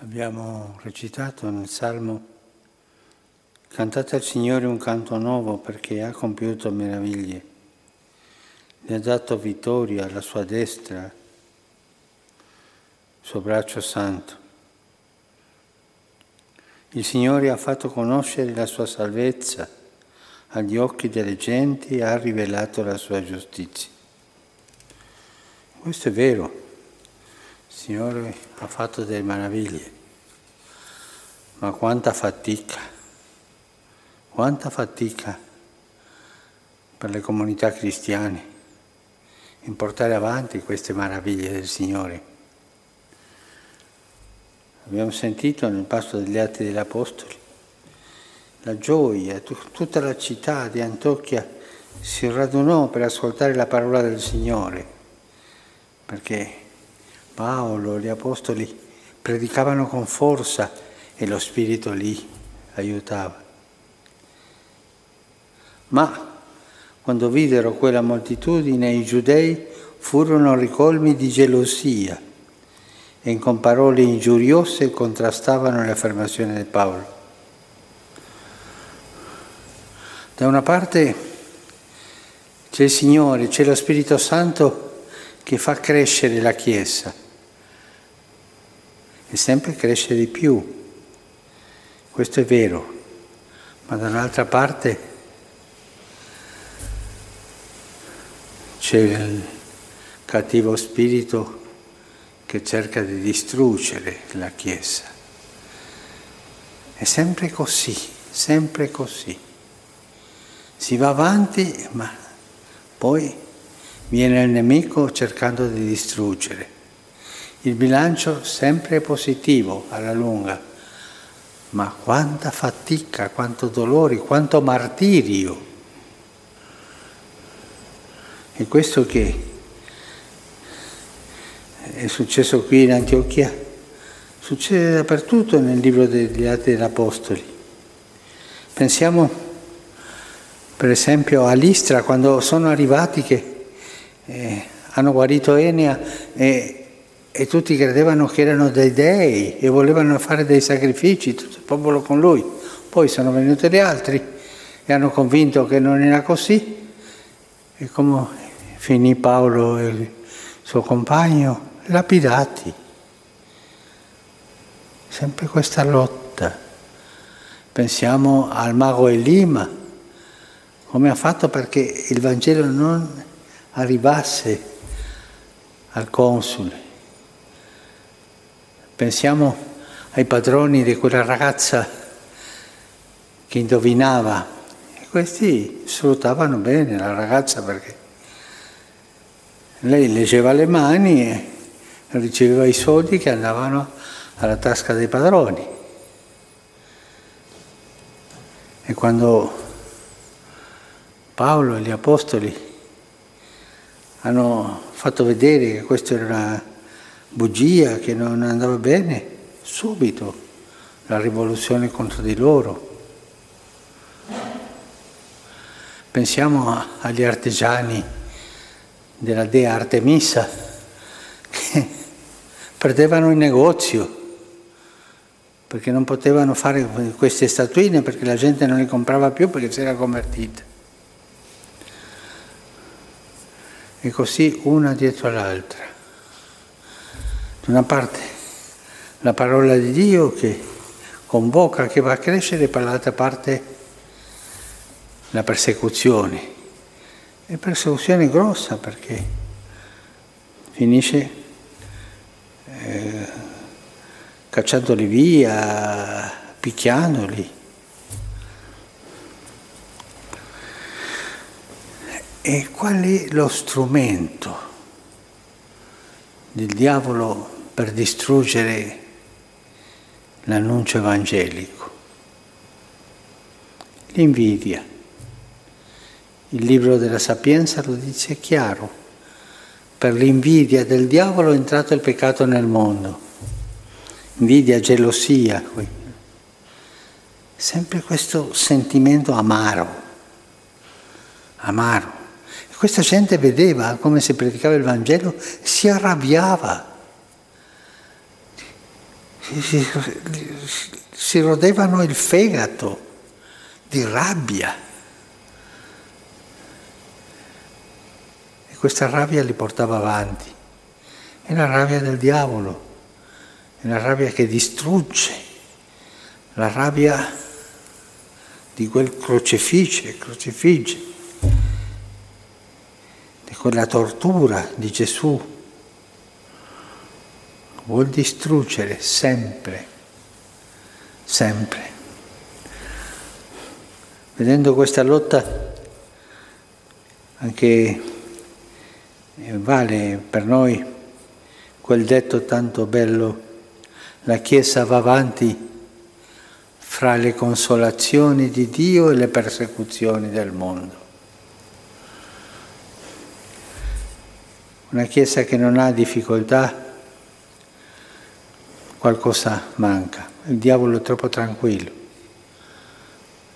Abbiamo recitato nel Salmo Cantate al Signore un canto nuovo perché ha compiuto meraviglie, ne ha dato vittoria alla sua destra, il suo braccio santo. Il Signore ha fatto conoscere la sua salvezza agli occhi delle genti e ha rivelato la sua giustizia. Questo è vero. Signore ha fatto delle meraviglie, ma quanta fatica, quanta fatica per le comunità cristiane in portare avanti queste meraviglie del Signore. Abbiamo sentito nel pasto degli Atti degli Apostoli la gioia, tutta la città di Antiochia si radunò per ascoltare la parola del Signore, perché Paolo, gli apostoli predicavano con forza e lo Spirito lì aiutava. Ma quando videro quella moltitudine i giudei furono ricolmi di gelosia e con parole ingiuriose contrastavano le affermazioni di Paolo. Da una parte c'è il Signore, c'è lo Spirito Santo che fa crescere la Chiesa e sempre cresce di più. Questo è vero, ma dall'altra parte c'è il cattivo spirito che cerca di distruggere la Chiesa. È sempre così, sempre così. Si va avanti, ma poi viene il nemico cercando di distruggere. Il bilancio sempre positivo alla lunga, ma quanta fatica, quanto dolore, quanto martirio. E questo che è successo qui in Antiochia, succede dappertutto nel libro degli Atti degli Apostoli. Pensiamo per esempio a Listra quando sono arrivati che eh, hanno guarito Enea e e tutti credevano che erano dei dei e volevano fare dei sacrifici, tutto il popolo con lui. Poi sono venuti gli altri e hanno convinto che non era così e come finì Paolo e il suo compagno, lapidati. Sempre questa lotta. Pensiamo al mago Elima, come ha fatto perché il Vangelo non arrivasse al console Pensiamo ai padroni di quella ragazza che indovinava questi sfruttavano bene la ragazza perché lei leggeva le mani e riceveva i soldi che andavano alla tasca dei padroni. E quando Paolo e gli apostoli hanno fatto vedere che questo era una bugia che non andava bene, subito la rivoluzione contro di loro. Pensiamo agli artigiani della dea Artemisa che perdevano il negozio perché non potevano fare queste statuine perché la gente non le comprava più perché si era convertita. E così una dietro l'altra. Una parte la parola di Dio che convoca, che va a crescere, e dall'altra parte la persecuzione. E persecuzione grossa perché finisce eh, cacciandoli via, picchiandoli. E qual è lo strumento del diavolo per distruggere l'annuncio evangelico. L'invidia. Il libro della Sapienza lo dice chiaro. Per l'invidia del diavolo è entrato il peccato nel mondo. Invidia, gelosia. Sempre questo sentimento amaro. Amaro. E questa gente vedeva come si predicava il Vangelo, si arrabbiava si, rodevano il fegato di rabbia. E questa rabbia li portava avanti. È la rabbia del diavolo, è la rabbia che distrugge, la rabbia di quel crocifice, crocifigge, di quella tortura di Gesù. Vuol distruggere sempre, sempre. Vedendo questa lotta anche vale per noi quel detto tanto bello, la Chiesa va avanti fra le consolazioni di Dio e le persecuzioni del mondo. Una Chiesa che non ha difficoltà, qualcosa manca. Il diavolo è troppo tranquillo.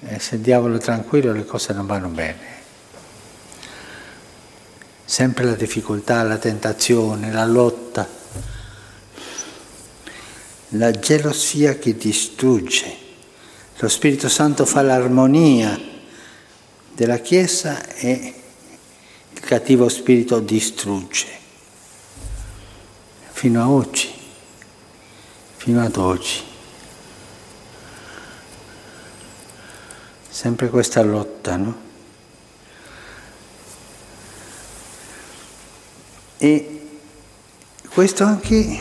E se il diavolo è tranquillo le cose non vanno bene sempre la difficoltà, la tentazione, la lotta la gelosia che distrugge. Lo Spirito Santo fa l'armonia della Chiesa e il cattivo spirito distrugge. Fino a oggi, fino ad oggi. Sempre questa lotta, no? E questo anche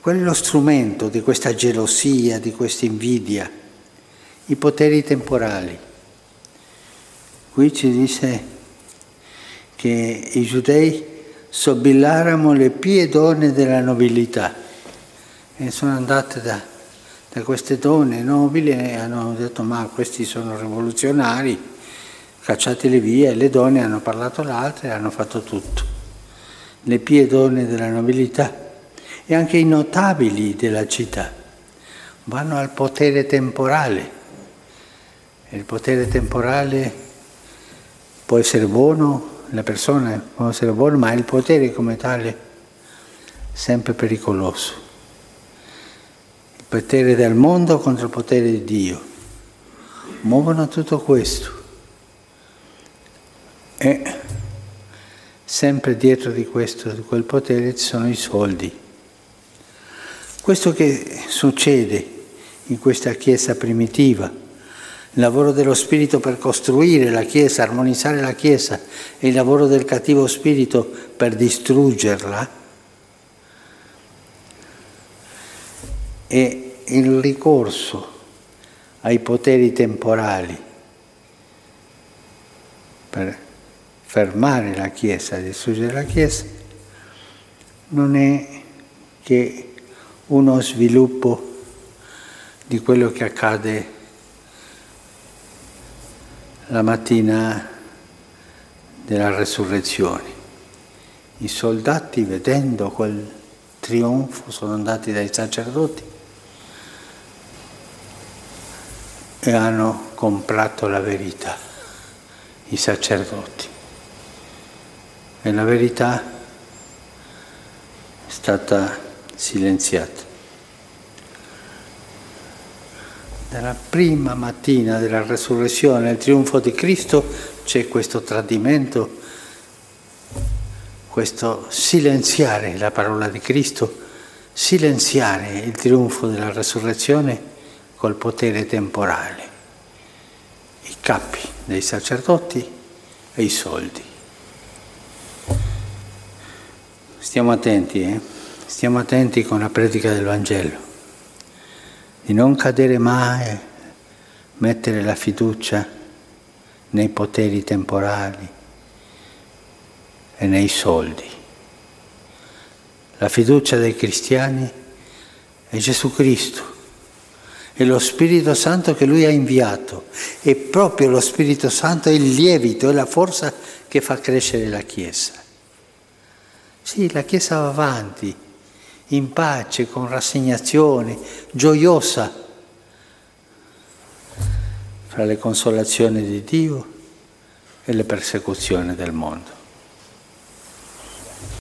Qual è lo strumento di questa gelosia, di questa invidia? I poteri temporali. Qui ci dice che i giudei sobillarono le pie donne della nobiltà e sono andate da, da queste donne nobili e hanno detto ma questi sono rivoluzionari, cacciateli via e le donne hanno parlato l'altra e hanno fatto tutto. Le pie donne della nobiltà e anche i notabili della città vanno al potere temporale. Il potere temporale può essere buono, la persona può essere buona, ma il potere come tale è sempre pericoloso. Potere del mondo contro il potere di Dio. Muovono tutto questo. E sempre dietro di questo, di quel potere, ci sono i soldi. Questo che succede in questa Chiesa primitiva, il lavoro dello Spirito per costruire la Chiesa, armonizzare la Chiesa e il lavoro del cattivo Spirito per distruggerla, e il ricorso ai poteri temporali per fermare la Chiesa, distruggere la Chiesa, non è che uno sviluppo di quello che accade la mattina della resurrezione. I soldati, vedendo quel trionfo, sono andati dai sacerdoti e hanno comprato la verità, i sacerdoti. E la verità è stata silenziate. Nella prima mattina della resurrezione, nel trionfo di Cristo, c'è questo tradimento, questo silenziare la parola di Cristo, silenziare il trionfo della resurrezione col potere temporale, i capi dei sacerdoti e i soldi. Stiamo attenti, eh? Stiamo attenti con la predica del Vangelo, di non cadere mai, mettere la fiducia nei poteri temporali e nei soldi. La fiducia dei cristiani è Gesù Cristo, è lo Spirito Santo che Lui ha inviato e proprio lo Spirito Santo è il lievito, è la forza che fa crescere la Chiesa. Sì, la Chiesa va avanti in pace, con rassegnazione, gioiosa, fra le consolazioni di Dio e le persecuzioni del mondo.